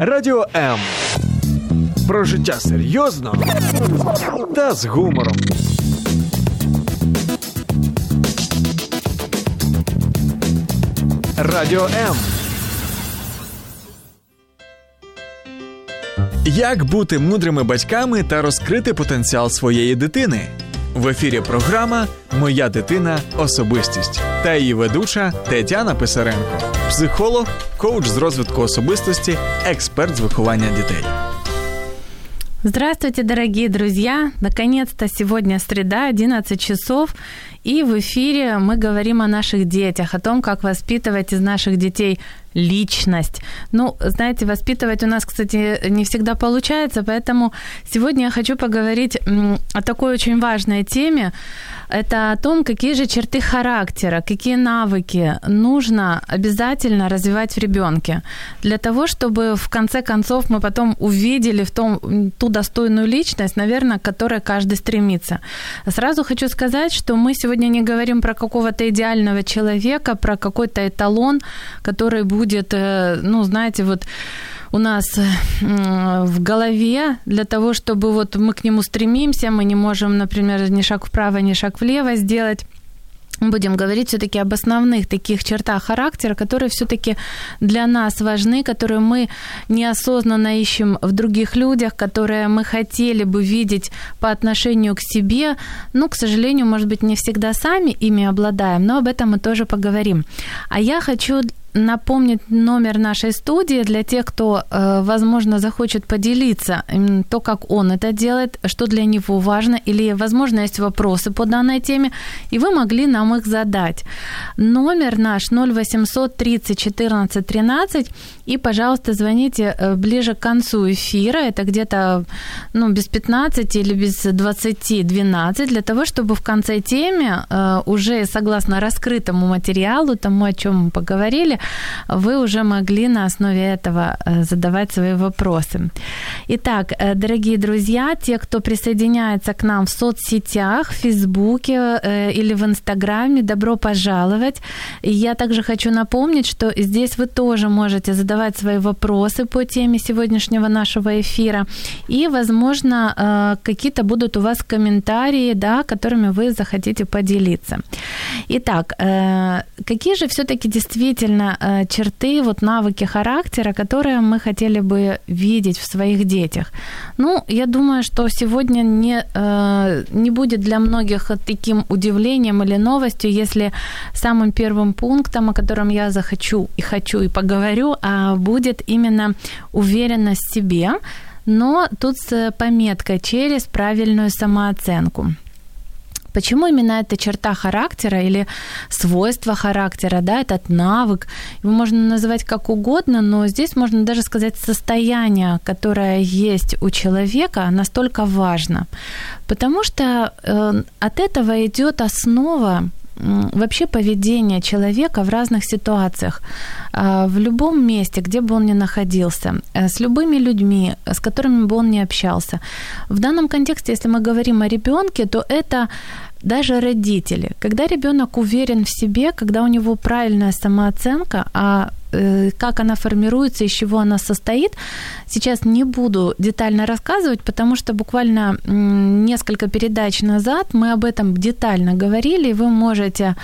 Радіо М. Про життя серйозно та з гумором. Радіо М. Як бути мудрими батьками та розкрити потенціал своєї дитини? В ефірі програма Моя дитина особистість та її ведуча Тетяна Писаренко, психолог, коуч з розвитку особистості, експерт з виховання дітей. Здравствуйте, дорогие друзья! Наконец-то сегодня среда, 11 часов, и в эфире мы говорим о наших детях, о том, как воспитывать из наших детей личность. Ну, знаете, воспитывать у нас, кстати, не всегда получается, поэтому сегодня я хочу поговорить о такой очень важной теме. Это о том, какие же черты характера, какие навыки нужно обязательно развивать в ребенке для того, чтобы в конце концов мы потом увидели в том ту достойную личность, наверное, к которой каждый стремится. Сразу хочу сказать, что мы сегодня не говорим про какого-то идеального человека, про какой-то эталон, который будет будет, э, ну, знаете, вот у нас э, в голове для того, чтобы вот мы к нему стремимся, мы не можем, например, ни шаг вправо, ни шаг влево сделать будем говорить все-таки об основных таких чертах характера, которые все-таки для нас важны, которые мы неосознанно ищем в других людях, которые мы хотели бы видеть по отношению к себе. Ну, к сожалению, может быть, не всегда сами ими обладаем, но об этом мы тоже поговорим. А я хочу напомнить номер нашей студии для тех, кто, э, возможно, захочет поделиться то, как он это делает, что для него важно, или, возможно, есть вопросы по данной теме, и вы могли нам их задать. Номер наш 0800 30 14 13, и, пожалуйста, звоните э, ближе к концу эфира, это где-то ну, без 15 или без 20 12, для того, чтобы в конце темы э, уже согласно раскрытому материалу, тому, о чем мы поговорили, вы уже могли на основе этого э, задавать свои вопросы. Итак, э, дорогие друзья, те, кто присоединяется к нам в соцсетях, в Фейсбуке э, или в Инстаграме, добро пожаловать. И я также хочу напомнить, что здесь вы тоже можете задавать свои вопросы по теме сегодняшнего нашего эфира. И, возможно, какие-то будут у вас комментарии, да, которыми вы захотите поделиться. Итак, какие же все-таки действительно Э, черты, вот навыки характера, которые мы хотели бы видеть в своих детях. Ну, я думаю, что сегодня не, э, не будет для многих таким удивлением или новостью, если самым первым пунктом, о котором я захочу и хочу и поговорю, а будет именно уверенность в себе, но тут с пометкой через правильную самооценку. Почему именно эта черта характера или свойство характера, да, этот навык, его можно называть как угодно, но здесь можно даже сказать состояние, которое есть у человека, настолько важно, потому что э, от этого идет основа вообще поведение человека в разных ситуациях, а, в любом месте, где бы он ни находился, э, с любыми людьми, с которыми бы он ни общался. В данном контексте, если мы говорим о ребенке, то это даже родители. Когда ребенок уверен в себе, когда у него правильная самооценка, а э, как она формируется, из чего она состоит, сейчас не буду детально рассказывать, потому что буквально несколько передач назад мы об этом детально говорили, и вы можете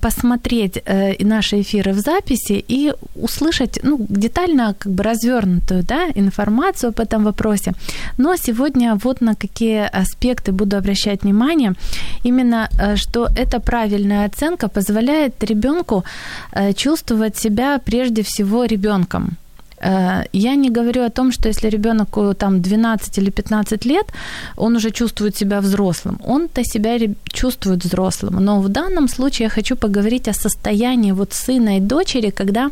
посмотреть э, наши эфиры в записи и услышать ну, детально как бы развернутую да, информацию по этому вопросе. Но сегодня вот на какие аспекты буду обращать внимание. Именно э, что эта правильная оценка позволяет ребенку э, чувствовать себя прежде всего ребенком. Э, я не говорю о том, что если ребенок там 12 или 15 лет, он уже чувствует себя взрослым. Он-то себя чувствует взрослым. Но в данном случае я хочу поговорить о состоянии вот сына и дочери, когда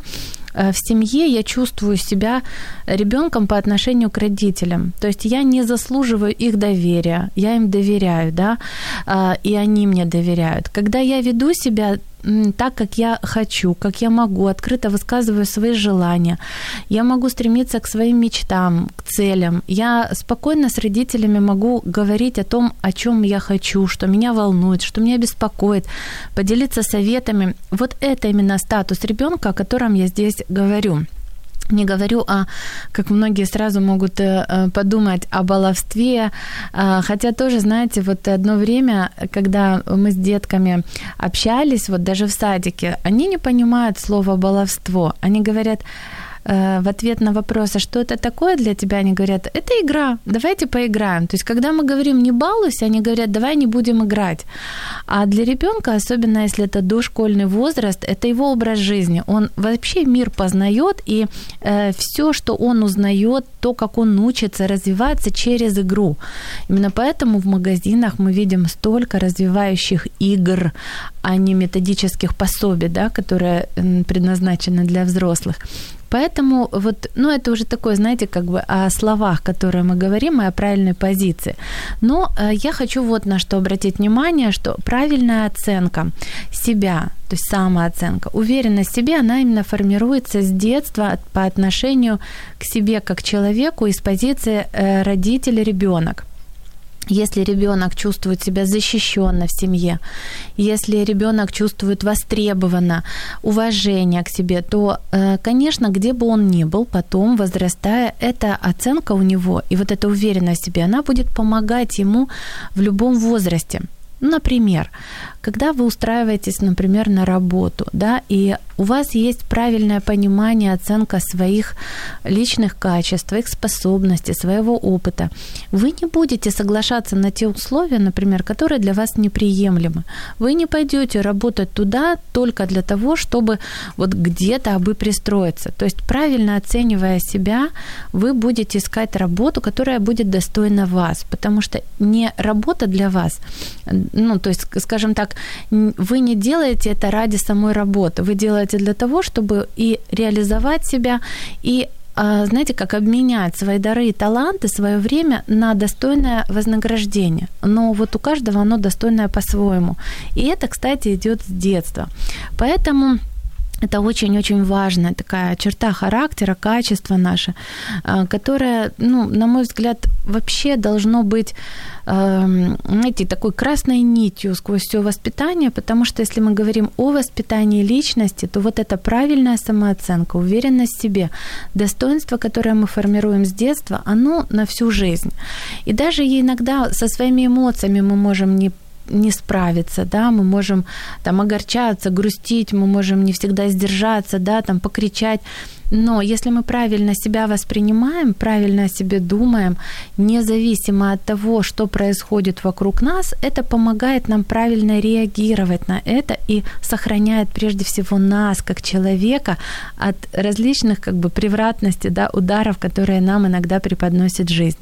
Э, в семье я чувствую себя ребенком по отношению к родителям. То есть я не заслуживаю их доверия, я им доверяю, да, а, и они мне доверяют. Когда я веду себя так, как я хочу, как я могу, открыто высказываю свои желания. Я могу стремиться к своим мечтам, к целям. Я спокойно с родителями могу говорить о том, о чем я хочу, что меня волнует, что меня беспокоит, поделиться советами. Вот это именно статус ребенка, о котором я здесь говорю. не говорю о, как многие сразу могут э, э, подумать о баловстве, э, хотя тоже, знаете, вот одно время, когда мы с детками общались, вот даже в садике, они не понимают слово баловство, они говорят, Э, в ответ на вопрос, а что это такое для тебя, они говорят, это игра, давайте поиграем. То есть, когда мы говорим не балуйся, они говорят, давай не будем играть. А для ребенка, особенно если это дошкольный возраст, это его образ жизни. Он вообще мир познает, и э, все, что он узнает, то, как он учится развиваться через игру. Именно поэтому в магазинах мы видим столько развивающих игр, а не методических пособий, да, которые предназначены для взрослых. Поэтому вот, ну, это уже такое, знаете, как бы о словах, которые мы говорим, и о правильной позиции. Но э, я хочу вот на что обратить внимание, что правильная оценка себя, то есть самооценка, уверенность в себе, она именно формируется с детства по отношению к себе как человеку из позиции э, родитель-ребенок. Если ребенок чувствует себя защищенно в семье, если ребенок чувствует востребованно уважение к себе, то, э, конечно, где бы он ни был, потом, возрастая, эта оценка у него и вот эта уверенность в себе, она будет помогать ему в любом возрасте. Например, когда вы устраиваетесь, например, на работу, да, и у вас есть правильное понимание, оценка своих личных качеств, своих способностей, своего опыта, вы не будете соглашаться на те условия, например, которые для вас неприемлемы. Вы не пойдете работать туда только для того, чтобы вот где-то бы пристроиться. То есть правильно оценивая себя, вы будете искать работу, которая будет достойна вас, потому что не работа для вас, ну, то есть, скажем так, вы не делаете это ради самой работы, вы делаете для того, чтобы и реализовать себя, и а, знаете, как обменять свои дары и таланты, свое время на достойное вознаграждение. Но вот у каждого оно достойное по-своему. И это, кстати, идет с детства. Поэтому это очень-очень важная такая черта характера, качество наше, а, которое, ну, на мой взгляд, вообще должно быть, эм, знаете, такой красной нитью сквозь все воспитание, потому что если мы говорим о воспитании личности, то вот эта правильная самооценка, уверенность в себе, достоинство, которое мы формируем с детства, оно на всю жизнь. И даже иногда со своими эмоциями мы можем не не справиться, да, мы можем там огорчаться, грустить, мы можем не всегда сдержаться, да, там покричать, но если мы правильно себя воспринимаем, правильно о себе думаем, независимо от того, что происходит вокруг нас, это помогает нам правильно реагировать на это и сохраняет прежде всего нас как человека от различных как бы превратностей, да, ударов, которые нам иногда преподносит жизнь.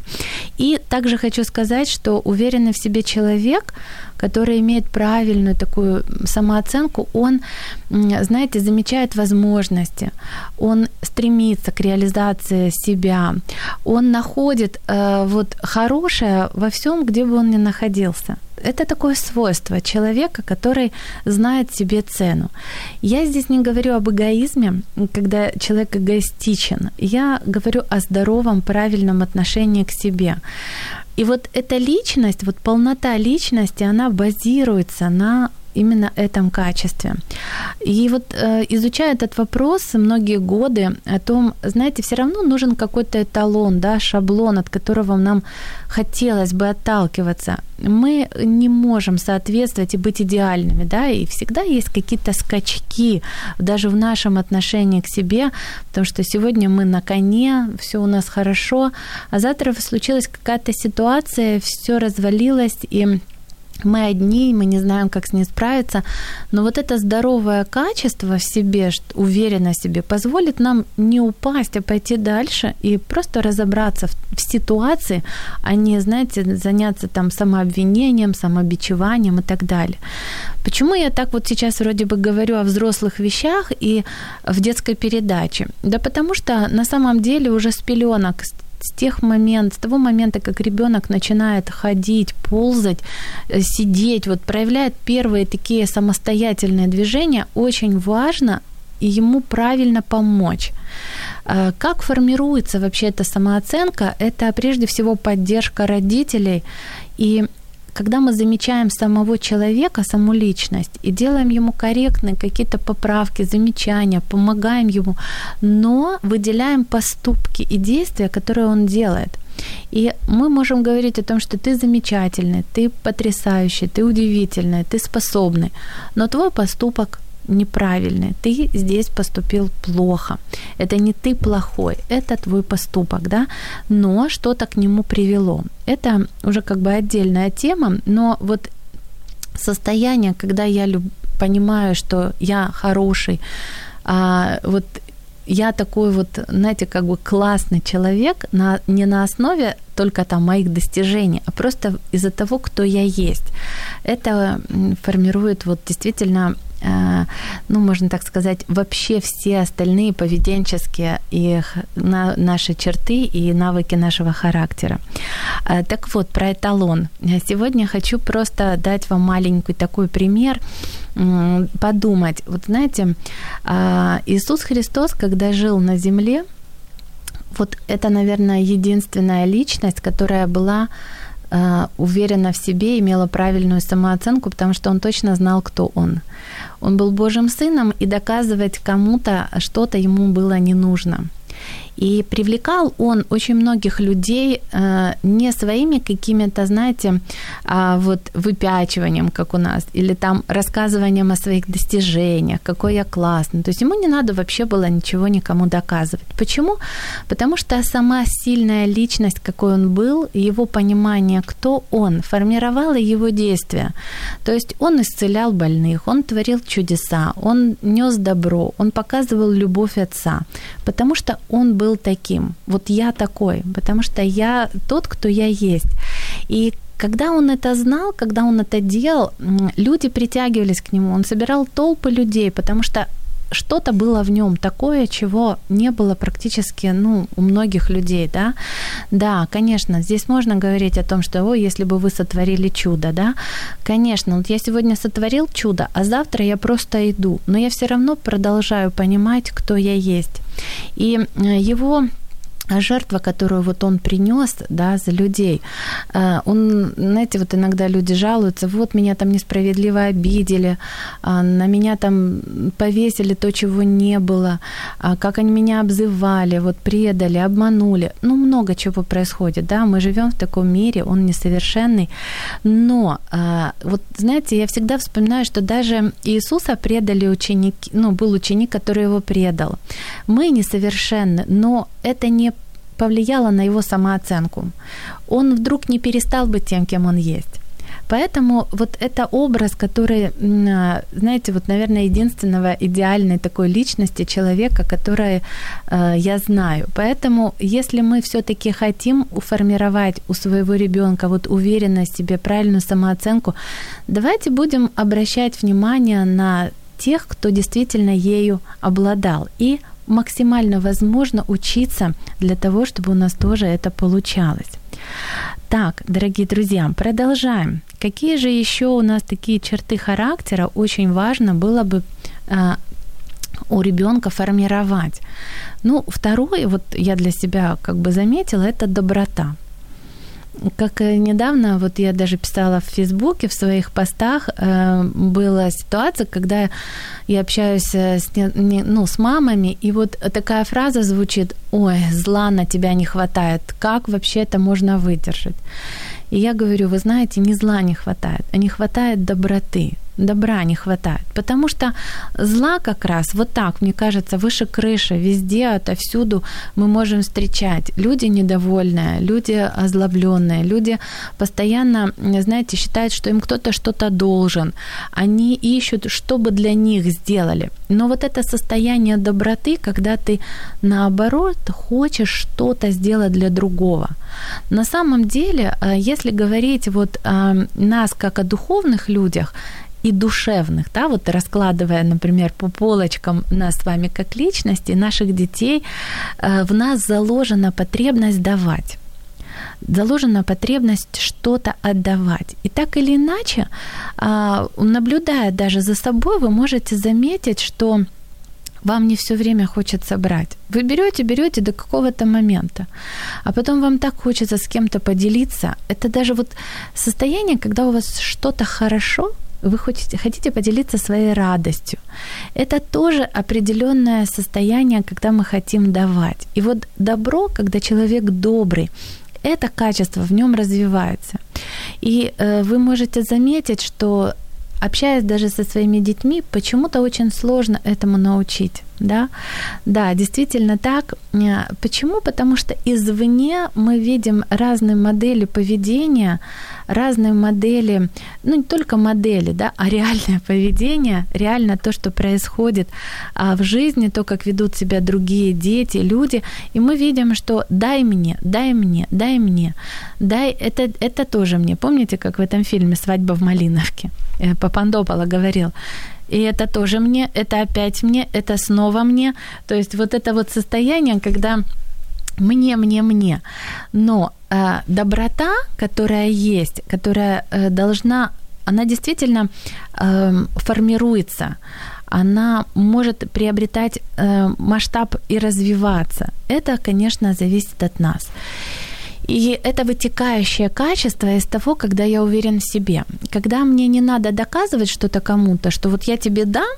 И также хочу сказать, что уверенный в себе человек, который имеет правильную такую самооценку, он, знаете, замечает возможности, он стремится к реализации себя, он находит э, вот хорошее во всем, где бы он ни находился. Это такое свойство человека, который знает себе цену. Я здесь не говорю об эгоизме, когда человек эгоистичен. Я говорю о здоровом, правильном отношении к себе. И вот эта личность, вот полнота личности, она базируется на именно этом качестве. И вот э, изучая этот вопрос многие годы о том, знаете, все равно нужен какой-то эталон, да, шаблон, от которого нам хотелось бы отталкиваться. Мы не можем соответствовать и быть идеальными, да, и всегда есть какие-то скачки даже в нашем отношении к себе, потому что сегодня мы на коне, все у нас хорошо, а завтра случилась какая-то ситуация, все развалилось, и мы одни, мы не знаем, как с ней справиться. Но вот это здоровое качество в себе, уверенность в себе, позволит нам не упасть, а пойти дальше и просто разобраться в, в ситуации, а не, знаете, заняться там самообвинением, самобичеванием и так далее. Почему я так вот сейчас вроде бы говорю о взрослых вещах и в детской передаче? Да потому что на самом деле уже с пеленок с тех моментов, с того момента, как ребенок начинает ходить, ползать, э, сидеть, вот проявляет первые такие самостоятельные движения, очень важно ему правильно помочь. Э, как формируется вообще эта самооценка? Это прежде всего поддержка родителей и когда мы замечаем самого человека, саму личность и делаем ему корректные какие-то поправки, замечания, помогаем ему, но выделяем поступки и действия, которые он делает. И мы можем говорить о том, что ты замечательный, ты потрясающий, ты удивительный, ты способный, но твой поступок неправильный, ты здесь поступил плохо. Это не ты плохой, это твой поступок, да, но что-то к нему привело. Это уже как бы отдельная тема, но вот состояние, когда я люб... понимаю, что я хороший, а, вот я такой вот, знаете, как бы классный человек на, не на основе только там моих достижений, а просто из-за того, кто я есть. Это формирует вот действительно ну, можно так сказать, вообще все остальные поведенческие и наши черты и навыки нашего характера. Э, так вот, про эталон. Сегодня хочу просто дать вам маленький такой пример, подумать. Вот знаете, э, Иисус Христос, когда жил на земле, вот это, наверное, единственная личность, которая была уверена в себе, имела правильную самооценку, потому что он точно знал, кто он. Он был Божьим сыном, и доказывать кому-то что-то ему было не нужно. И привлекал он очень многих людей э, не своими какими-то, знаете, а вот выпячиванием, как у нас, или там рассказыванием о своих достижениях, какой я классный. То есть ему не надо вообще было ничего никому доказывать. Почему? Потому что сама сильная личность, какой он был, его понимание, кто он, формировало его действия. То есть он исцелял больных, он творил чудеса, он нес добро, он показывал любовь Отца, потому что он был был таким. Вот я такой, потому что я тот, кто я есть. И когда он это знал, когда он это делал, люди притягивались к нему, он собирал толпы людей, потому что что-то было в нем такое, чего не было практически ну, у многих людей, да. Да, конечно, здесь можно говорить о том, что, ой, если бы вы сотворили чудо, да. Конечно, вот я сегодня сотворил чудо, а завтра я просто иду, но я все равно продолжаю понимать, кто я есть. И э, его жертва, которую вот он принес, да, за людей, э, он, знаете, вот иногда люди жалуются, вот меня там несправедливо обидели, а, на меня там повесили то, чего не было, а, как они меня обзывали, вот предали, обманули, ну много чего происходит, да, мы живем в таком мире, он несовершенный, но а, вот, знаете, я всегда вспоминаю, что даже Иисуса предали ученики, ну, был ученик, который его предал. Мы несовершенны, но это не повлияло на его самооценку. Он вдруг не перестал быть тем, кем он есть. Поэтому вот это образ, который, а, знаете, вот, наверное, единственного идеальной такой личности человека, которой э, я знаю. Поэтому, если мы все-таки хотим уформировать у своего ребенка вот уверенность в себе, правильную самооценку, давайте будем обращать внимание на тех, кто действительно ею обладал, и максимально возможно учиться для того, чтобы у нас тоже это получалось. Так, дорогие друзья, продолжаем. Какие же еще у нас такие черты характера очень важно было бы э, у ребенка формировать? Ну, второе, вот я для себя как бы заметила, это доброта как недавно, вот я даже писала в Фейсбуке, в своих постах, э, была ситуация, когда я общаюсь э, с, ну, с мамами, и вот такая фраза звучит, ой, зла на тебя не хватает, как вообще это можно выдержать? И я говорю, вы знаете, не зла не хватает, а не хватает доброты добра не хватает. Потому что зла как раз вот так, мне кажется, выше крыши, везде, отовсюду мы можем встречать. Люди недовольные, люди озлобленные, люди постоянно, знаете, считают, что им кто-то что-то должен. Они ищут, чтобы для них сделали. Но вот это состояние доброты, когда ты наоборот хочешь что-то сделать для другого. На самом деле, э, если говорить вот о нас как о духовных людях, и душевных, да, вот раскладывая, например, по полочкам нас с вами как личности, наших детей, э, в нас заложена потребность давать заложена потребность что-то отдавать. И так или иначе, а, наблюдая даже за собой, вы можете заметить, что вам не все время хочется брать. Вы берете, берете до какого-то момента, а потом вам так хочется с кем-то поделиться. Это даже вот состояние, когда у вас что-то хорошо, вы хотите, хотите поделиться своей радостью. Это тоже определенное состояние, когда мы хотим давать. И вот добро, когда человек добрый, это качество в нем развивается. И э, вы можете заметить, что общаясь даже со своими детьми, почему-то очень сложно этому научить. Да? да, действительно так. Э, почему? Потому что извне мы видим разные модели поведения, разные модели, ну не только модели, да, а реальное поведение, реально то, что происходит а, в жизни, то, как ведут себя другие дети, люди, и мы видим, что дай мне, дай мне, дай мне, дай, это, это тоже мне. Помните, как в этом фильме «Свадьба в Малиновке»? Э, Папандопола говорил, и это тоже мне, это опять мне, это снова мне. То есть вот это вот состояние, когда мне, мне, мне. Но э, доброта, которая есть, которая э, должна, она действительно э, формируется, она может приобретать э, масштаб и развиваться. Это, конечно, зависит от нас. И это вытекающее качество из того, когда я уверен в себе. Когда мне не надо доказывать что-то кому-то, что вот я тебе дам,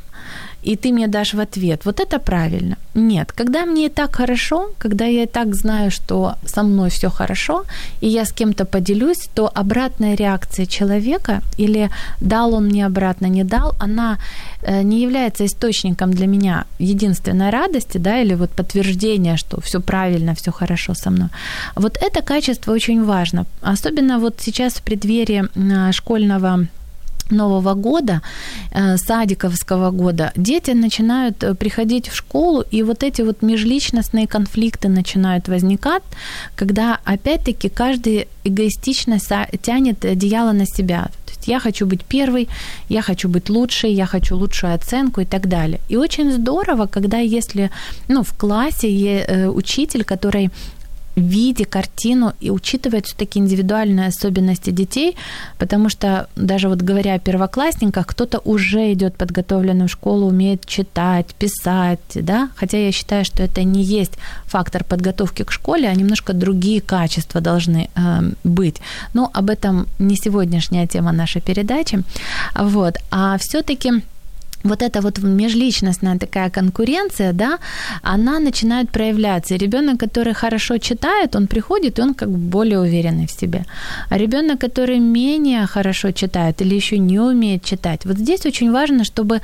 и ты мне дашь в ответ. Вот это правильно. Нет, когда мне и так хорошо, когда я и так знаю, что со мной все хорошо, и я с кем-то поделюсь, то обратная реакция человека, или дал он мне обратно, не дал, она э, не является источником для меня единственной радости, да, или вот подтверждения, что все правильно, все хорошо со мной. Вот это качество очень важно. Особенно вот сейчас в преддверии школьного Нового года, э, садиковского года, дети начинают э, приходить в школу, и вот эти вот межличностные конфликты начинают возникать, когда опять-таки каждый эгоистично тянет одеяло на себя. То есть я хочу быть первой, я хочу быть лучшей, я хочу лучшую оценку и так далее. И очень здорово, когда если ну, в классе э, учитель, который виде картину и учитывать все-таки индивидуальные особенности детей, потому что даже вот говоря о первоклассниках, кто-то уже идет подготовленный в школу, умеет читать, писать, да, хотя я считаю, что это не есть фактор подготовки к школе, а немножко другие качества должны э, быть. Но об этом не сегодняшняя тема нашей передачи, вот, а все-таки вот эта вот межличностная такая конкуренция, да, она начинает проявляться. Ребенок, который хорошо читает, он приходит, и он как бы более уверенный в себе. А ребенок, который менее хорошо читает или еще не умеет читать, вот здесь очень важно, чтобы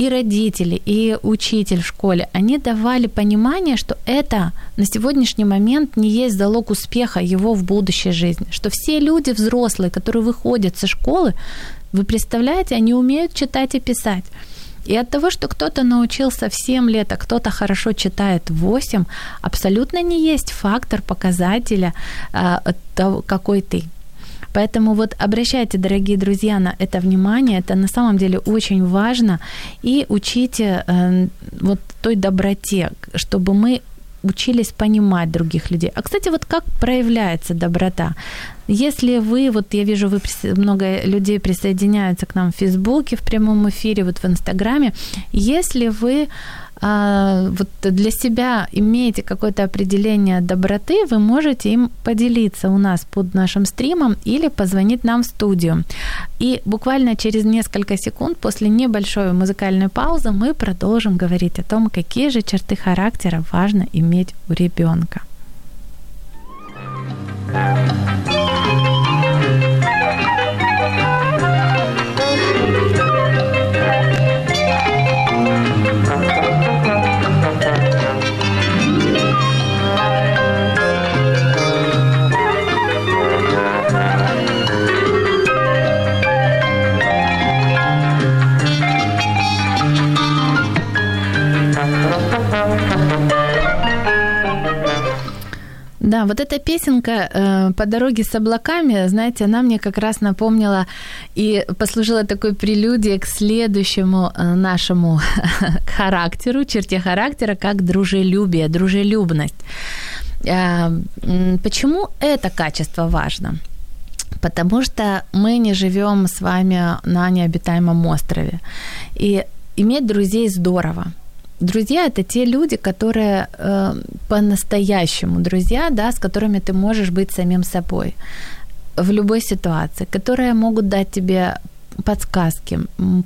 и родители, и учитель в школе, они давали понимание, что это на сегодняшний момент не есть залог успеха его в будущей жизни, что все люди взрослые, которые выходят со школы, вы представляете, они умеют читать и писать. И от того, что кто-то научился в 7 лет, а кто-то хорошо читает 8, абсолютно не есть фактор, показателя э, того, какой ты. Поэтому вот обращайте, дорогие друзья, на это внимание. Это на самом деле очень важно. И учите э, вот той доброте, чтобы мы учились понимать других людей. А, кстати, вот как проявляется доброта? Если вы, вот я вижу, вы много людей присоединяются к нам в Фейсбуке в прямом эфире, вот в Инстаграме, если вы вот для себя имеете какое-то определение доброты, вы можете им поделиться у нас под нашим стримом или позвонить нам в студию. И буквально через несколько секунд после небольшой музыкальной паузы мы продолжим говорить о том, какие же черты характера важно иметь у ребенка. Да, вот эта песенка э, «По дороге с облаками», знаете, она мне как раз напомнила и послужила такой прелюдией к следующему э, нашему характеру, черте характера, как дружелюбие, дружелюбность. Э, почему это качество важно? Потому что мы не живем с вами на необитаемом острове. И иметь друзей здорово – друзья это те люди, которые э, по-настоящему друзья, да, с которыми ты можешь быть самим собой в любой ситуации, которые могут дать тебе подсказки,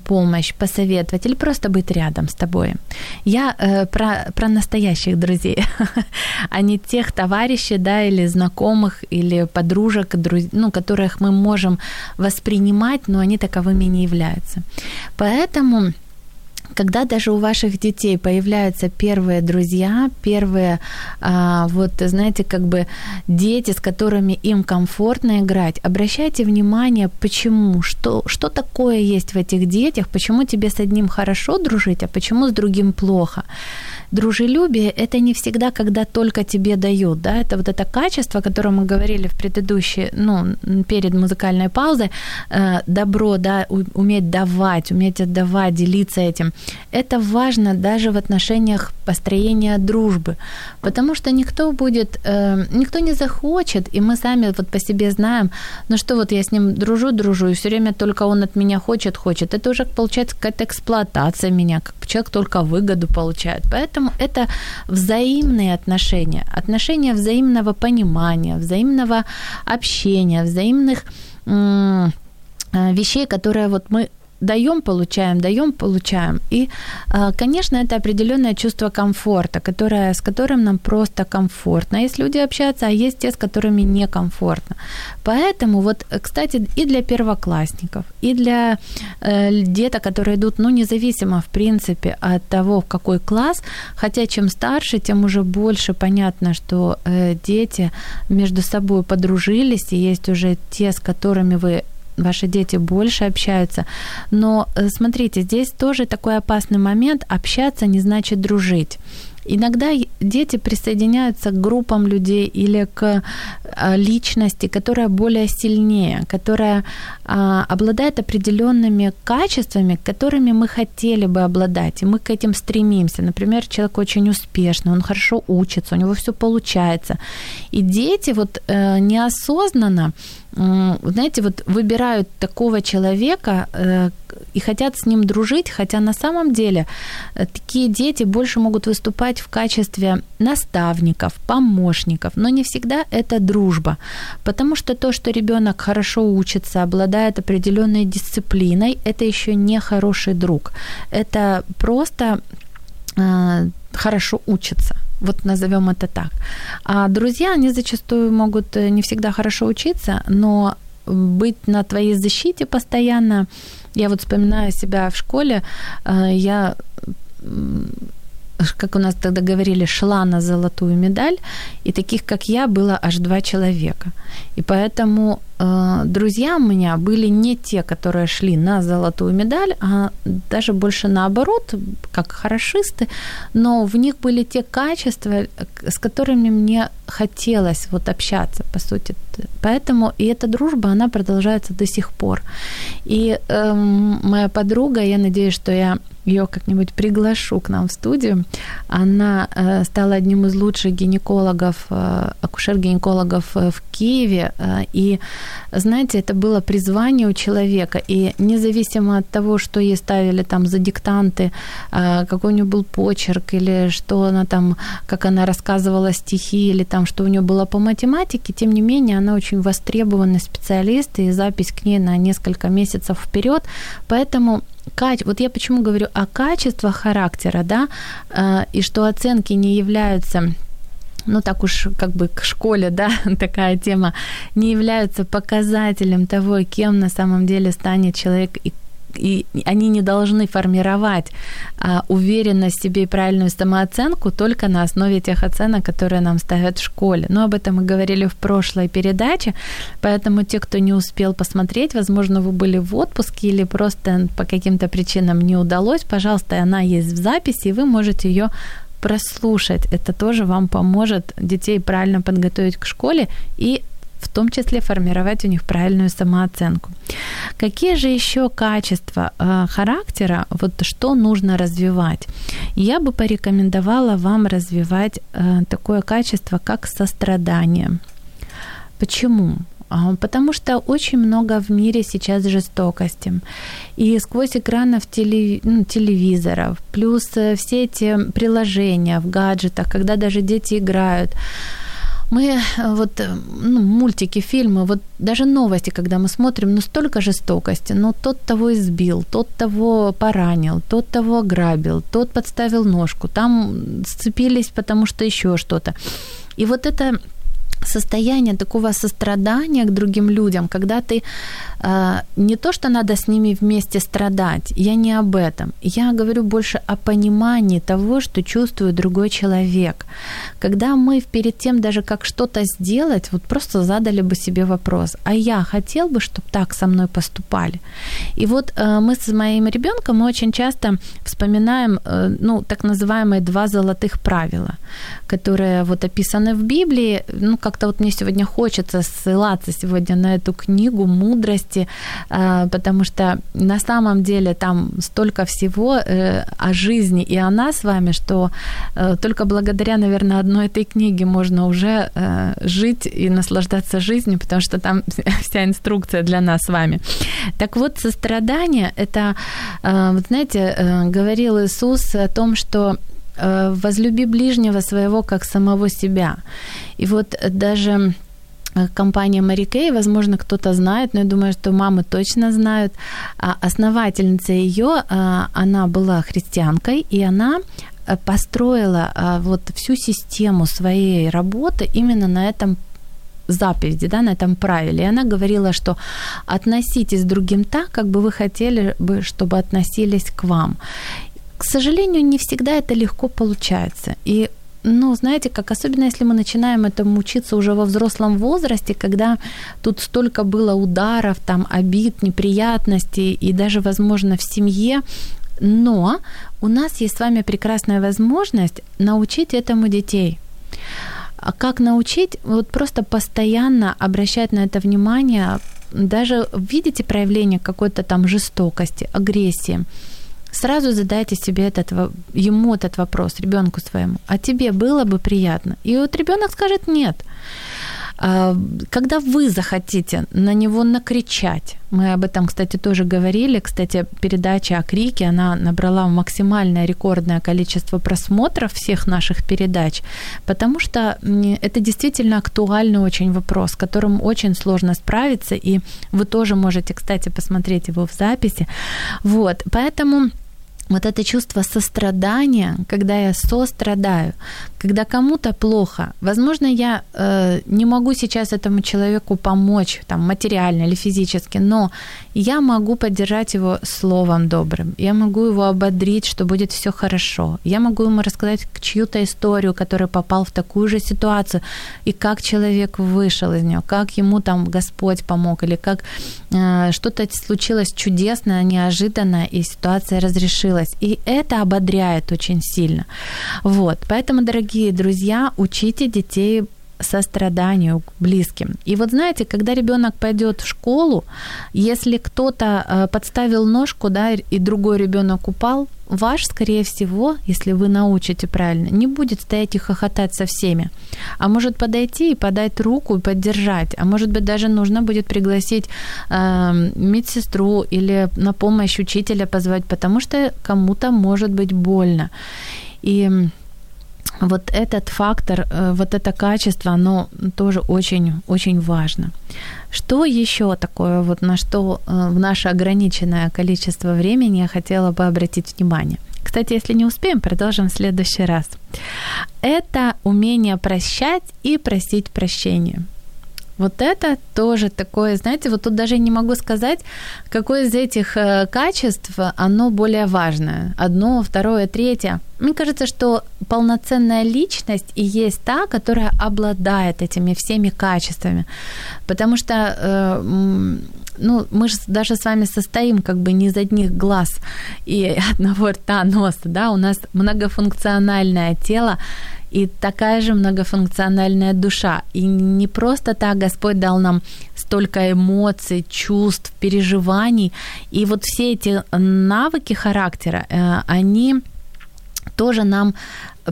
помощь, посоветовать или просто быть рядом с тобой. Я э, про, про настоящих друзей, а не тех товарищей, да, или знакомых, или подружек, друз... ну, которых мы можем воспринимать, но они таковыми не являются. Поэтому когда даже у ваших детей появляются первые друзья, первые, а, вот, знаете, как бы дети, с которыми им комфортно играть, обращайте внимание, почему, что, что такое есть в этих детях, почему тебе с одним хорошо дружить, а почему с другим плохо дружелюбие – это не всегда, когда только тебе дают, да, это вот это качество, о котором мы говорили в предыдущей, ну, перед музыкальной паузой, э, добро, да, уметь давать, уметь отдавать, делиться этим. Это важно даже в отношениях построения дружбы, потому что никто будет, э, никто не захочет, и мы сами вот по себе знаем, ну что вот я с ним дружу, дружу, и все время только он от меня хочет, хочет. Это уже получается какая-то эксплуатация меня, как человек только выгоду получает. Поэтому Поэтому это взаимные отношения, отношения взаимного понимания, взаимного общения, взаимных э, вещей, которые вот мы даем, получаем, даем, получаем. И, а, конечно, это определенное чувство комфорта, которое, с которым нам просто комфортно. Есть люди общаться, а есть те, с которыми некомфортно. Поэтому вот, кстати, и для первоклассников, и для э, деток, которые идут, ну, независимо, в принципе, от того, в какой класс, хотя чем старше, тем уже больше понятно, что э, дети между собой подружились, и есть уже те, с которыми вы ваши дети больше общаются. Но э, смотрите, здесь тоже такой опасный момент. Общаться не значит дружить. Иногда дети присоединяются к группам людей или к а, личности, которая более сильнее, которая а, обладает определенными качествами, которыми мы хотели бы обладать, и мы к этим стремимся. Например, человек очень успешный, он хорошо учится, у него все получается. И дети вот э, неосознанно знаете, вот выбирают такого человека э, и хотят с ним дружить, хотя на самом деле э, такие дети больше могут выступать в качестве наставников, помощников, но не всегда это дружба, потому что то, что ребенок хорошо учится, обладает определенной дисциплиной, это еще не хороший друг, это просто э, хорошо учится. Вот назовем это так. А друзья, они зачастую могут э, не всегда хорошо учиться, но быть на твоей защите постоянно. Я вот вспоминаю себя в школе, э, я как у нас тогда говорили, шла на золотую медаль, и таких, как я, было аж два человека. И поэтому э, друзья у меня были не те, которые шли на золотую медаль, а даже больше наоборот, как хорошисты, но в них были те качества, с которыми мне хотелось вот общаться, по сути. Поэтому и эта дружба, она продолжается до сих пор. И э, моя подруга, я надеюсь, что я ее как-нибудь приглашу к нам в студию. Она э, стала одним из лучших гинекологов, э, акушер-гинекологов э, в Киеве. И, знаете, это было призвание у человека. И независимо от того, что ей ставили там за диктанты, какой у нее был почерк, или что она там, как она рассказывала стихи, или там, что у нее было по математике, тем не менее, она очень востребованный специалист, и запись к ней на несколько месяцев вперед. Поэтому вот я почему говорю о качествах характера, да, э, и что оценки не являются ну так уж как бы к школе, да, такая тема, не являются показателем того, кем на самом деле станет человек и и они не должны формировать а, уверенность в себе и правильную самооценку только на основе тех оценок, которые нам ставят в школе. Но об этом мы говорили в прошлой передаче, поэтому те, кто не успел посмотреть, возможно, вы были в отпуске или просто по каким-то причинам не удалось, пожалуйста, она есть в записи, и вы можете ее прослушать. Это тоже вам поможет детей правильно подготовить к школе и в том числе формировать у них правильную самооценку. Какие же еще качества э, характера, вот что нужно развивать? Я бы порекомендовала вам развивать э, такое качество, как сострадание. Почему? А, потому что очень много в мире сейчас жестокости. И сквозь экранов телев... ну, телевизоров, плюс э, все эти приложения в гаджетах, когда даже дети играют, мы э, вот э, ну, мультики, фильмы, вот даже новости, когда мы смотрим, ну столько жестокости, ну тот того избил, тот того поранил, тот того ограбил, тот подставил ножку, там сцепились, потому что еще что-то. И вот это состояние такого сострадания к другим людям, когда ты э, не то, что надо с ними вместе страдать, я не об этом. Я говорю больше о понимании того, что чувствует другой человек. Когда мы перед тем даже как что-то сделать, вот просто задали бы себе вопрос, а я хотел бы, чтобы так со мной поступали. И вот э, мы с моим ребенком мы очень часто вспоминаем, э, ну, так называемые два золотых правила, которые вот описаны в Библии, ну, как как-то вот мне сегодня хочется ссылаться сегодня на эту книгу мудрости, а, потому что на самом деле там столько всего э, о жизни и о нас с вами, что э, только благодаря, наверное, одной этой книге можно уже э, жить и наслаждаться жизнью, потому что там вся инструкция для нас с вами. Так вот, сострадание – это, вот знаете, говорил Иисус о том, что Э, возлюби ближнего своего как самого себя. И вот даже э, компания Mary Kay, возможно, кто-то знает, но я думаю, что мамы точно знают. А основательница ее, э, она была христианкой, и она построила вот всю систему своей работы именно на этом заповеди, да, на этом правиле. И она говорила, что относитесь к другим так, как бы вы хотели бы, чтобы относились к вам. К сожалению, не всегда это легко получается. И ну, знаете, как особенно если мы начинаем этому учиться уже во взрослом возрасте, когда тут столько было ударов, там, обид, неприятностей и даже, возможно, в семье, но у нас есть с вами прекрасная возможность научить этому детей. А как научить? Вот просто постоянно обращать на это внимание, даже видите проявление какой-то там жестокости, агрессии – сразу задайте себе этот, ему этот вопрос, ребенку своему, а тебе было бы приятно? И вот ребенок скажет нет. А, когда вы захотите на него накричать, мы об этом, кстати, тоже говорили, кстати, передача о крике, она набрала максимальное рекордное количество просмотров всех наших передач, потому что это действительно актуальный очень вопрос, с которым очень сложно справиться, и вы тоже можете, кстати, посмотреть его в записи. Вот, поэтому вот это чувство сострадания, когда я сострадаю, когда кому-то плохо, возможно, я э, не могу сейчас этому человеку помочь, там, материально или физически, но я могу поддержать его словом добрым, я могу его ободрить, что будет все хорошо, я могу ему рассказать чью-то историю, который попал в такую же ситуацию, и как человек вышел из нее, как ему там Господь помог, или как э, что-то случилось чудесное, неожиданное, и ситуация разрешилась. И это ободряет очень сильно. Вот, поэтому, дорогие друзья, учите детей состраданию к близким. И вот знаете, когда ребенок пойдет в школу, если кто-то э, подставил ножку, да, и другой ребенок упал, ваш, скорее всего, если вы научите правильно, не будет стоять и хохотать со всеми, а может подойти и подать руку и поддержать, а может быть даже нужно будет пригласить э, медсестру или на помощь учителя позвать, потому что кому-то может быть больно. И вот этот фактор, э, вот это качество, оно тоже очень-очень важно. Что еще такое, вот на что э, в наше ограниченное количество времени я хотела бы обратить внимание? Кстати, если не успеем, продолжим в следующий раз. Это умение прощать и просить прощения. Вот это тоже такое, знаете, вот тут даже не могу сказать, какое из этих э, качеств, оно более важное. Одно, второе, третье. Мне кажется, что полноценная личность и есть та, которая обладает этими всеми качествами. Потому что э, ну, мы же даже с вами состоим как бы не из одних глаз и одного рта, носа, да, у нас многофункциональное тело, и такая же многофункциональная душа. И не просто так Господь дал нам столько эмоций, чувств, переживаний. И вот все эти навыки характера, э, они тоже нам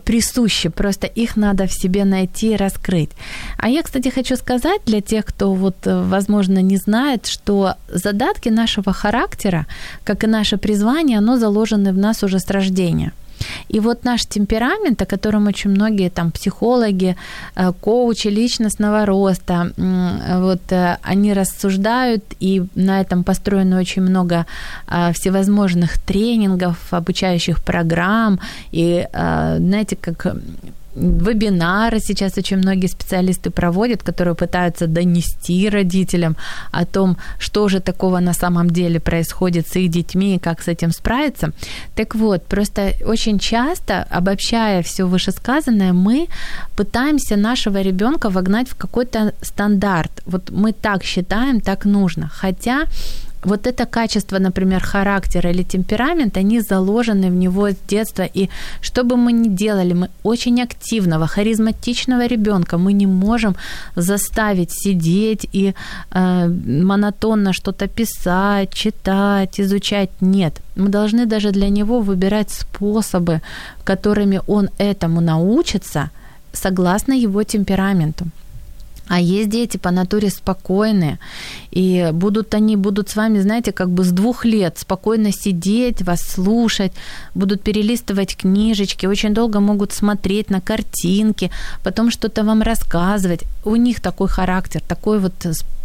присущи, просто их надо в себе найти и раскрыть. А я, кстати, хочу сказать для тех, кто вот, возможно, не знает, что задатки нашего характера, как и наше призвание, оно заложено в нас уже с рождения – и вот наш темперамент, о котором очень многие там психологи, э, коучи личностного роста, вот э, они рассуждают, и на этом построено очень много э, всевозможных тренингов, обучающих программ, и знаете, как вебинары сейчас очень многие специалисты проводят, которые пытаются донести родителям о том, что же такого на самом деле происходит с их детьми и как с этим справиться. Так вот, просто очень часто, обобщая все вышесказанное, мы пытаемся нашего ребенка вогнать в какой-то стандарт. Вот мы так считаем, так нужно. Хотя вот это качество, например, характера или темперамента, они заложены в него с детства. И что бы мы ни делали, мы очень активного, харизматичного ребенка мы не можем заставить сидеть и э, монотонно что-то писать, читать, изучать. Нет. Мы должны даже для него выбирать способы, которыми он этому научится, согласно его темпераменту. А есть дети по натуре спокойные, и будут они, будут с вами, знаете, как бы с двух лет спокойно сидеть, вас слушать, будут перелистывать книжечки, очень долго могут смотреть на картинки, потом что-то вам рассказывать. У них такой характер, такое вот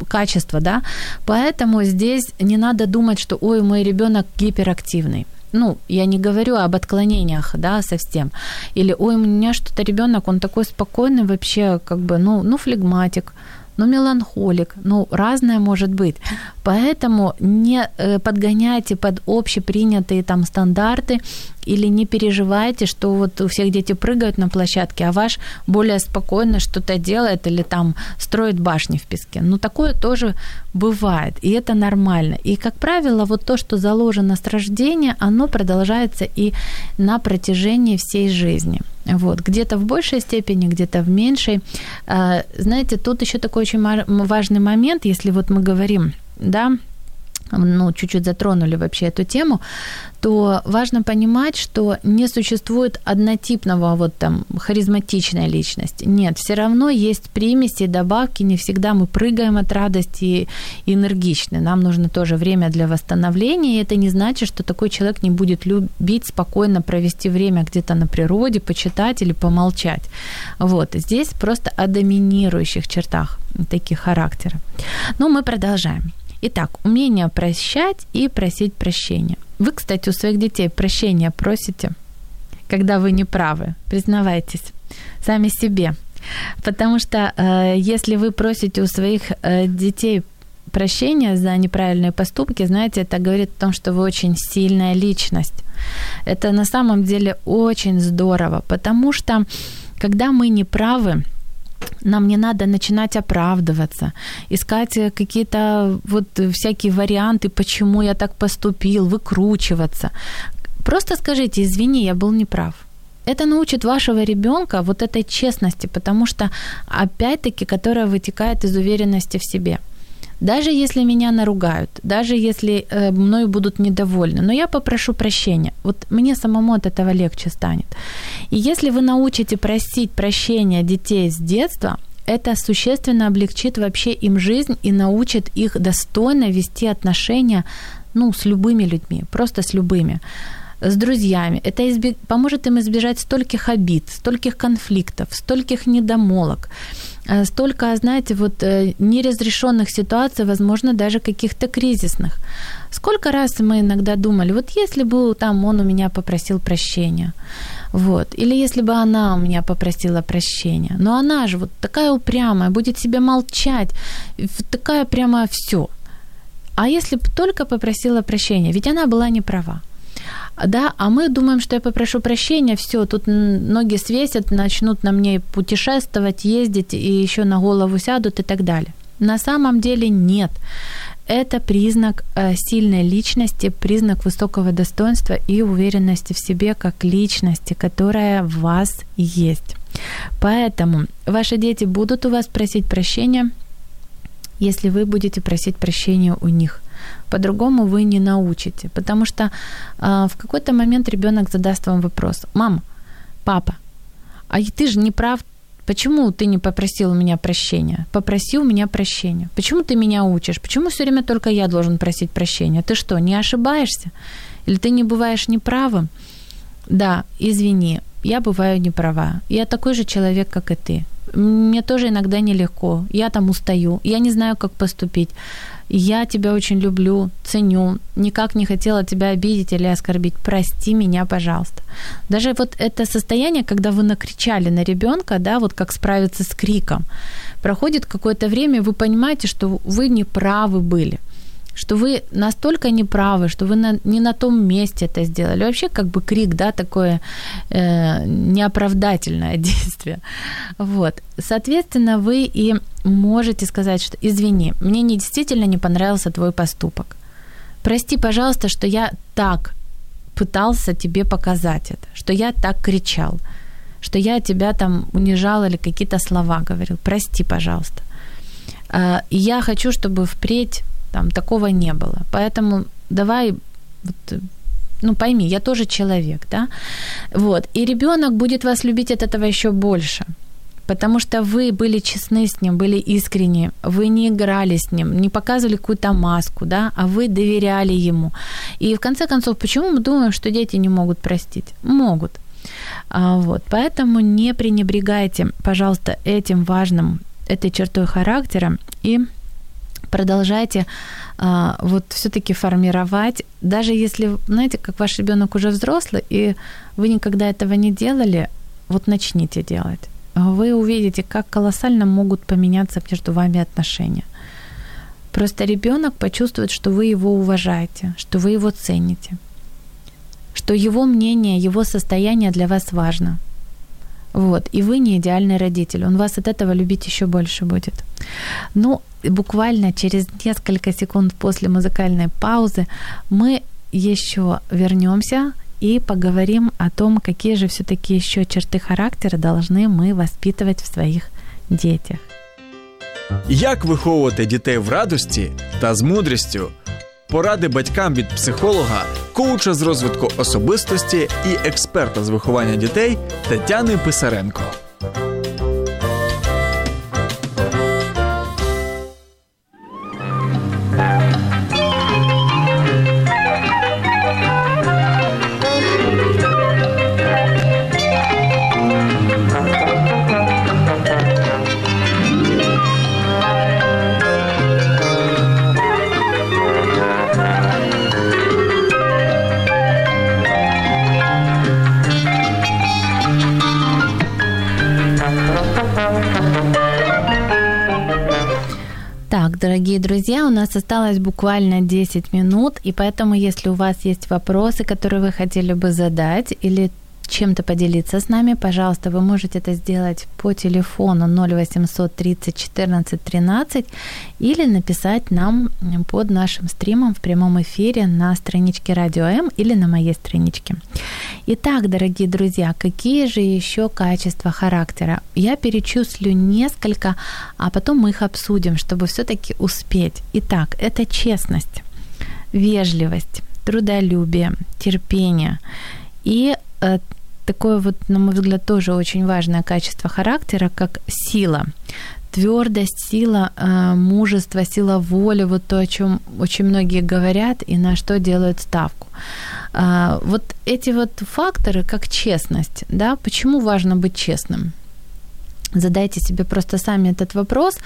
качество, да. Поэтому здесь не надо думать, что, ой, мой ребенок гиперактивный ну, я не говорю об отклонениях, да, совсем. Или, ой, у меня что-то ребенок, он такой спокойный вообще, как бы, ну, ну, флегматик, ну, меланхолик, ну, разное может быть. Поэтому не э, подгоняйте под общепринятые там стандарты или не переживайте, что вот у всех дети прыгают на площадке, а ваш более спокойно что-то делает или там строит башни в песке. Ну, такое тоже бывает, и это нормально. И, как правило, вот то, что заложено с рождения, оно продолжается и на протяжении всей жизни. Вот, где-то в большей степени, где-то в меньшей. А, знаете, тут еще такой очень важный момент, если вот мы говорим, да, ну, чуть-чуть затронули вообще эту тему, то важно понимать, что не существует однотипного вот там харизматичной личности. Нет, все равно есть примеси, добавки, не всегда мы прыгаем от радости и энергичны. Нам нужно тоже время для восстановления, и это не значит, что такой человек не будет любить спокойно провести время где-то на природе, почитать или помолчать. Вот, здесь просто о доминирующих чертах таких характера. Но мы продолжаем. Итак, умение прощать и просить прощения. Вы, кстати, у своих детей прощения просите, когда вы не правы, признавайтесь сами себе. Потому что э, если вы просите у своих э, детей прощения за неправильные поступки, знаете, это говорит о том, что вы очень сильная личность. Это на самом деле очень здорово, потому что когда мы не правы, нам не надо начинать оправдываться, искать какие-то вот всякие варианты, почему я так поступил, выкручиваться. Просто скажите, извини, я был неправ. Это научит вашего ребенка вот этой честности, потому что, опять-таки, которая вытекает из уверенности в себе – даже если меня наругают, даже если э, мною будут недовольны, но я попрошу прощения. Вот мне самому от этого легче станет. И если вы научите просить прощения детей с детства, это существенно облегчит вообще им жизнь и научит их достойно вести отношения ну, с любыми людьми, просто с любыми с друзьями. Это избег... поможет им избежать стольких обид, стольких конфликтов, стольких недомолок, столько, знаете, вот э, неразрешенных ситуаций, возможно, даже каких-то кризисных. Сколько раз мы иногда думали, вот если бы там он у меня попросил прощения, вот, или если бы она у меня попросила прощения, но она же вот такая упрямая, будет себе молчать, такая прямо все. А если бы только попросила прощения, ведь она была не права да, а мы думаем, что я попрошу прощения, все, тут ноги свесят, начнут на мне путешествовать, ездить и еще на голову сядут и так далее. На самом деле нет. Это признак э, сильной личности, признак высокого достоинства и уверенности в себе как личности, которая в вас есть. Поэтому ваши дети будут у вас просить прощения, если вы будете просить прощения у них – По-другому вы не научите, потому что э, в какой-то момент ребенок задаст вам вопрос: "Мама, папа, а ты же не прав, Почему ты не попросил у меня прощения? Попроси у меня прощения. Почему ты меня учишь? Почему все время только я должен просить прощения? Ты что, не ошибаешься? Или ты не бываешь неправым? Да, извини, я бываю неправа. Я такой же человек, как и ты. Мне тоже иногда нелегко. Я там устаю. Я не знаю, как поступить я тебя очень люблю, ценю, никак не хотела тебя обидеть или оскорбить, прости меня, пожалуйста. Даже вот это состояние, когда вы накричали на ребенка, да, вот как справиться с криком, проходит какое-то время, вы понимаете, что вы не правы были что вы настолько неправы, что вы на, не на том месте это сделали. Вообще как бы крик, да, такое э, неоправдательное действие. Вот. Соответственно, вы и можете сказать, что извини, мне не, действительно не понравился твой поступок. Прости, пожалуйста, что я так пытался тебе показать это, что я так кричал, что я тебя там унижал или какие-то слова говорил. Прости, пожалуйста. Э, я хочу, чтобы впредь там такого не было. Поэтому давай вот, ну пойми, я тоже человек, да, вот, и ребенок будет вас любить от этого еще больше, потому что вы были честны с ним, были искренни, вы не играли с ним, не показывали какую-то маску, да, а вы доверяли ему. И в конце концов, почему мы думаем, что дети не могут простить? Могут. А, вот, поэтому не пренебрегайте, пожалуйста, этим важным, этой чертой характера и продолжайте а, вот все-таки формировать, даже если, знаете, как ваш ребенок уже взрослый, и вы никогда этого не делали, вот начните делать. Вы увидите, как колоссально могут поменяться между вами отношения. Просто ребенок почувствует, что вы его уважаете, что вы его цените, что его мнение, его состояние для вас важно. Вот, и вы не идеальный родитель, он вас от этого любить еще больше будет. Ну, буквально через несколько секунд после музыкальной паузы мы еще вернемся и поговорим о том, какие же все-таки еще черты характера должны мы воспитывать в своїх дітях. Як виховувати дітей в радості та з мудрістю? Поради батькам від психолога, коуча з розвитку особистості і експерта з виховання дітей Тетяни Писаренко. Дорогие друзья, у нас осталось буквально 10 минут, и поэтому, если у вас есть вопросы, которые вы хотели бы задать, или чем-то поделиться с нами, пожалуйста, вы можете это сделать по телефону 0800 30 14 13 или написать нам под нашим стримом в прямом эфире на страничке Радио М или на моей страничке. Итак, дорогие друзья, какие же еще качества характера? Я перечислю несколько, а потом мы их обсудим, чтобы все-таки успеть. Итак, это честность, вежливость, трудолюбие, терпение и э, такое вот, на мой взгляд, тоже очень важное качество характера, как сила твердость, сила э, мужество, сила воли, вот то, о чем очень многие говорят и на что делают ставку. Э, вот эти вот факторы, как честность, да, почему важно быть честным? Задайте себе просто сами этот вопрос,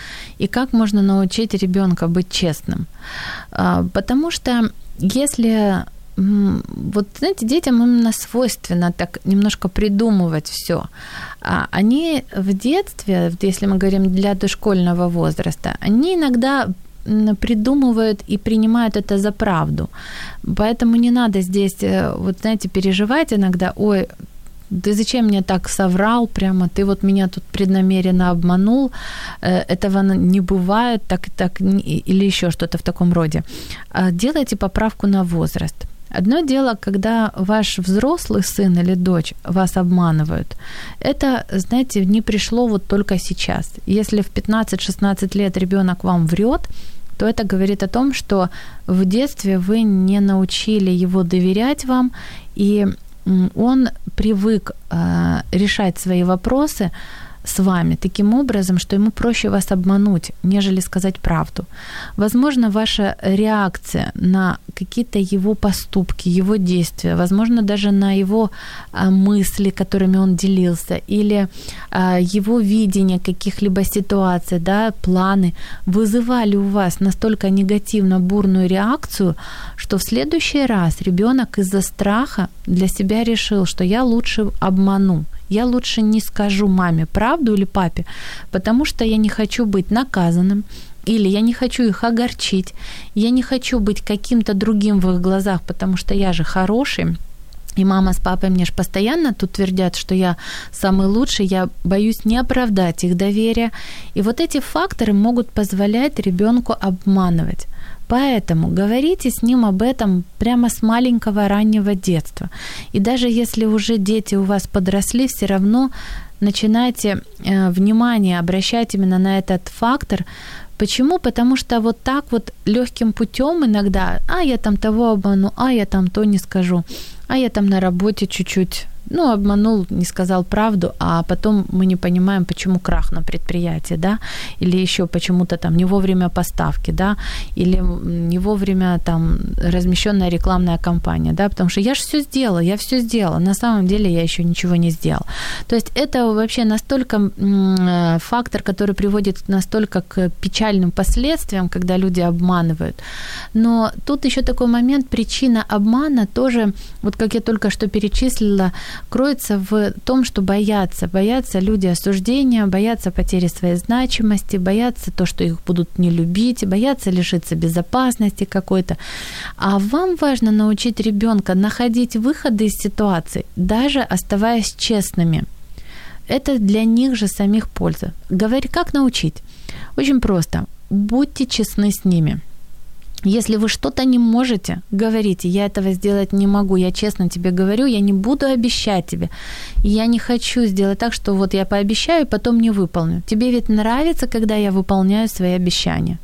и как можно научить ребенка быть честным. Э, потому что если вот, знаете, детям именно свойственно так немножко придумывать все. А они в детстве, если мы говорим для дошкольного возраста, они иногда придумывают и принимают это за правду. Поэтому не надо здесь, э, вот знаете, переживать иногда, ой, ты зачем мне так соврал прямо, ты вот меня тут преднамеренно обманул, э, этого не бывает, так, так, или еще что-то в таком роде. А делайте поправку на возраст. Одно дело, когда ваш взрослый сын или дочь вас обманывают. Это, знаете, не пришло вот только сейчас. Если в 15-16 лет ребенок вам врет, то это говорит о том, что в детстве вы не научили его доверять вам, и он привык э, решать свои вопросы с вами таким образом, что ему проще вас обмануть, нежели сказать правду. Возможно, ваша реакция на какие-то его поступки, его действия, возможно, даже на его а, мысли, которыми он делился, или а, его видение каких-либо ситуаций, да, планы, вызывали у вас настолько негативно бурную реакцию, что в следующий раз ребенок из-за страха для себя решил, что я лучше обману, я лучше не скажу маме правду или папе, потому что я не хочу быть наказанным, или я не хочу их огорчить, я не хочу быть каким-то другим в их глазах, потому что я же хороший, и мама с папой мне же постоянно тут твердят, что я самый лучший, я боюсь не оправдать их доверие. И вот эти факторы могут позволять ребенку обманывать. Поэтому говорите с ним об этом прямо с маленького раннего детства. И даже если уже дети у вас подросли, все равно начинайте э, внимание обращать именно на этот фактор. Почему? Потому что вот так вот легким путем иногда, а я там того обману, а я там то не скажу, а я там на работе чуть-чуть ну, обманул, не сказал правду, а потом мы не понимаем, почему крах на предприятии, да, или еще почему-то там не вовремя поставки, да, или не вовремя там размещенная рекламная кампания, да, потому что я же все сделала, я все сделала, на самом деле я еще ничего не сделала. То есть это вообще настолько э, фактор, который приводит настолько к печальным последствиям, когда люди обманывают. Но тут еще такой момент, причина обмана тоже, вот как я только что перечислила, кроется в том, что боятся. Боятся люди осуждения, боятся потери своей значимости, боятся то, что их будут не любить, боятся лишиться безопасности какой-то. А вам важно научить ребенка находить выходы из ситуации, даже оставаясь честными. Это для них же самих польза. Говори, как научить? Очень просто. Будьте честны с ними – если вы что-то не можете, говорите, я этого сделать не могу, я честно тебе говорю, я не буду обещать тебе. Я не хочу сделать так, что вот я пообещаю, потом не выполню. Тебе ведь нравится, когда я выполняю свои обещания.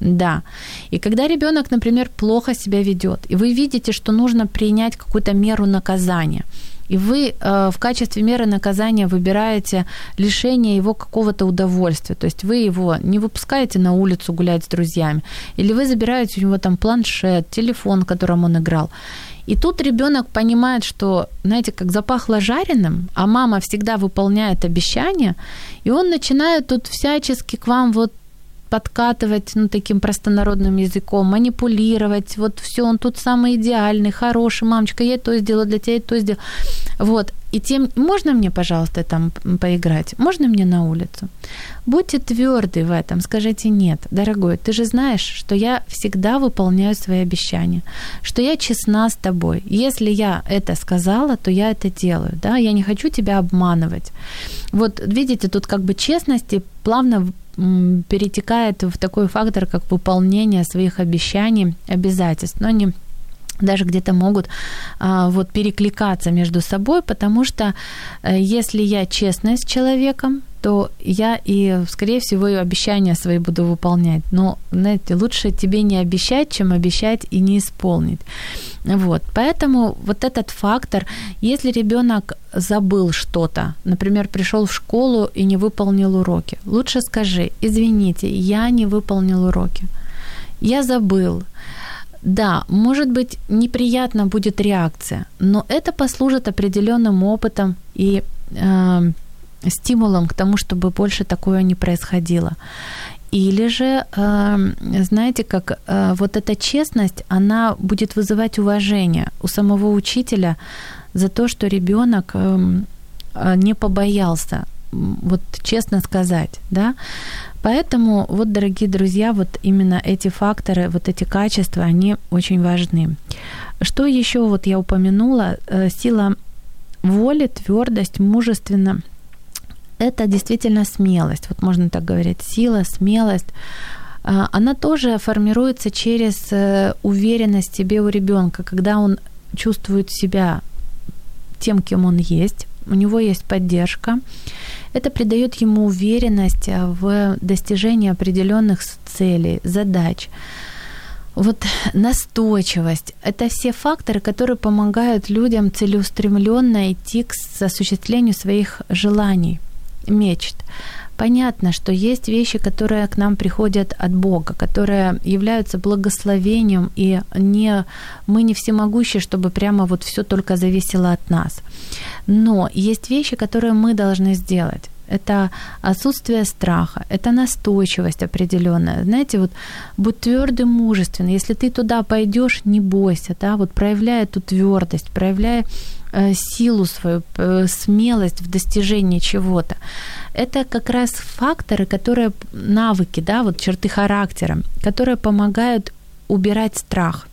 Да. И когда ребенок, например, плохо себя ведет, и вы видите, что нужно принять какую-то меру наказания – и вы э, в качестве меры наказания выбираете лишение его какого-то удовольствия. То есть вы его не выпускаете на улицу гулять с друзьями, или вы забираете у него там планшет, телефон, которым он играл. И тут ребенок понимает, что, знаете, как запахло жареным, а мама всегда выполняет обещания, и он начинает тут всячески к вам вот подкатывать, ну, таким простонародным языком, манипулировать, вот все, он тут самый идеальный, хороший, мамочка, я то сделала для тебя, я то сделала. Вот, и тем, можно мне, пожалуйста, там поиграть? Можно мне на улицу? Будьте тверды в этом, скажите нет, дорогой, ты же знаешь, что я всегда выполняю свои обещания, что я честна с тобой. Если я это сказала, то я это делаю, да, я не хочу тебя обманывать. Вот видите, тут как бы честности плавно перетекает в такой фактор, как выполнение своих обещаний, обязательств, но не даже где-то могут а, вот перекликаться между собой, потому что э, если я честная с человеком, то я и, скорее всего, и обещания свои буду выполнять. Но, знаете, лучше тебе не обещать, чем обещать и не исполнить. Вот. Поэтому вот этот фактор, если ребенок забыл что-то, например, пришел в школу и не выполнил уроки, лучше скажи, извините, я не выполнил уроки. Я забыл. Да, может быть, неприятно будет реакция, но это послужит определенным опытом и э, стимулом к тому, чтобы больше такое не происходило. Или же, э, знаете, как э, вот эта честность, она будет вызывать уважение у самого учителя за то, что ребенок эм, э, не побоялся вот честно сказать, да. Поэтому вот, дорогие друзья, вот именно эти факторы, вот эти качества, они очень важны. Что еще вот я упомянула, сила воли, твердость, мужественно – это действительно смелость, вот можно так говорить, сила, смелость, а, она тоже формируется через э, уверенность в себе у ребенка, когда он чувствует себя тем, кем он есть, у него есть поддержка. Это придает ему уверенность в достижении определенных целей, задач. Вот настойчивость – это все факторы, которые помогают людям целеустремленно идти к осуществлению своих желаний, мечт. Понятно, что есть вещи, которые к нам приходят от Бога, которые являются благословением, и не, мы не всемогущие, чтобы прямо вот все только зависело от нас. Но есть вещи, которые мы должны сделать это отсутствие страха, это настойчивость определенная. Знаете, вот будь твердым, мужественным. Если ты туда пойдешь, не бойся, да, вот проявляя эту твердость, проявляя э, силу свою, э, смелость в достижении чего-то. Это как раз факторы, которые, навыки, да, вот черты характера, которые помогают убирать страх.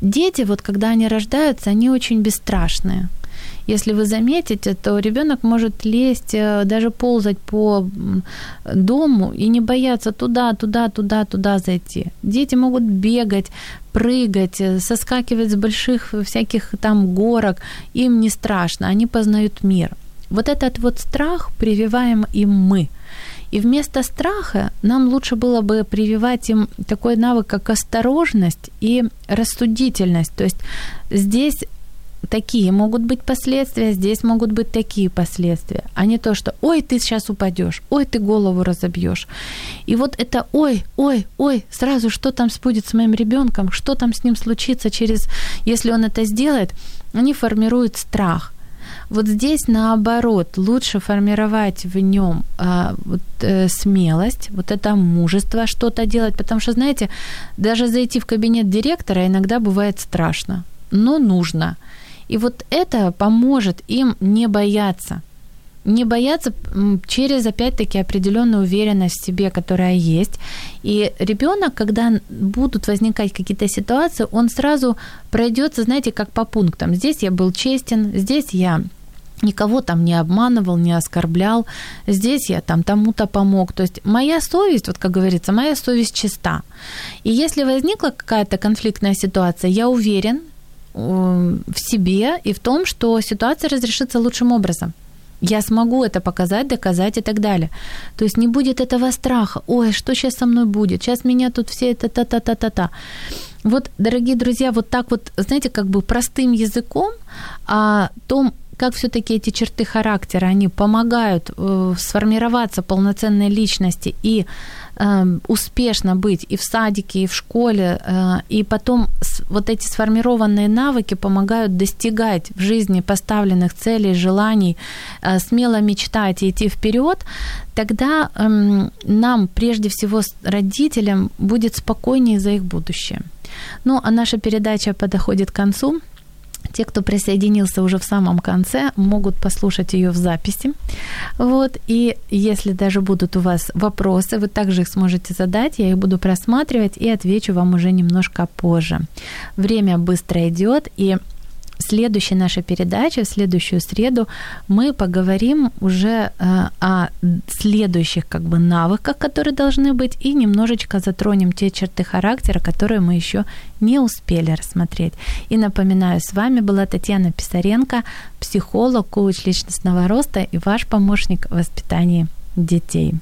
Дети, вот когда они рождаются, они очень бесстрашные. Если вы заметите, то ребенок может лезть, э, даже ползать по дому и не бояться туда, туда, туда, туда зайти. Дети могут бегать, прыгать, э, соскакивать с больших всяких там горок, им не страшно, они познают мир. Вот этот вот страх прививаем им мы. И вместо страха нам лучше было бы прививать им такой навык, как осторожность и рассудительность. То есть здесь такие могут быть последствия, здесь могут быть такие последствия, а не то, что «Ой, ты сейчас упадешь, ой, ты голову разобьешь». И вот это «Ой, ой, ой, сразу что там будет с моим ребенком, что там с ним случится через, если он это сделает», они формируют страх. Вот здесь наоборот лучше формировать в нем а, вот, э, смелость, вот это мужество что-то делать, потому что, знаете, даже зайти в кабинет директора иногда бывает страшно, но нужно. И вот это поможет им не бояться. Не бояться через, опять-таки, определенную уверенность в себе, которая есть. И ребенок, когда будут возникать какие-то ситуации, он сразу пройдется, знаете, как по пунктам. Здесь я был честен, здесь я никого там не обманывал, не оскорблял, здесь я там тому-то помог. То есть моя совесть, вот как говорится, моя совесть чиста. И если возникла какая-то конфликтная ситуация, я уверен, в себе и в том, что ситуация разрешится лучшим образом. Я смогу это показать, доказать и так далее. То есть не будет этого страха. Ой, что сейчас со мной будет? Сейчас меня тут все это та-та-та-та-та. Вот, дорогие друзья, вот так вот, знаете, как бы простым языком о том, как все-таки эти черты характера, они помогают э, сформироваться полноценной личности и э, успешно быть и в садике, и в школе, э, и потом с, вот эти сформированные навыки помогают достигать в жизни поставленных целей, желаний, э, смело мечтать и идти вперед, тогда э, нам, прежде всего родителям, будет спокойнее за их будущее. Ну, а наша передача подходит к концу. Те, кто присоединился уже в самом конце, могут послушать ее в записи. Вот. И если даже будут у вас вопросы, вы также их сможете задать, я их буду просматривать и отвечу вам уже немножко позже. Время быстро идет, и следующей нашей передаче, в следующую среду, мы поговорим уже э, о следующих как бы навыках, которые должны быть, и немножечко затронем те черты характера, которые мы еще не успели рассмотреть. И напоминаю, с вами была Татьяна Писаренко, психолог, коуч личностного роста и ваш помощник в воспитании детей.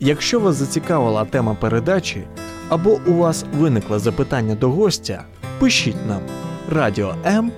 Якщо вас зацікавила тема передачі або у вас виникло запитання до гостя, пишіть нам –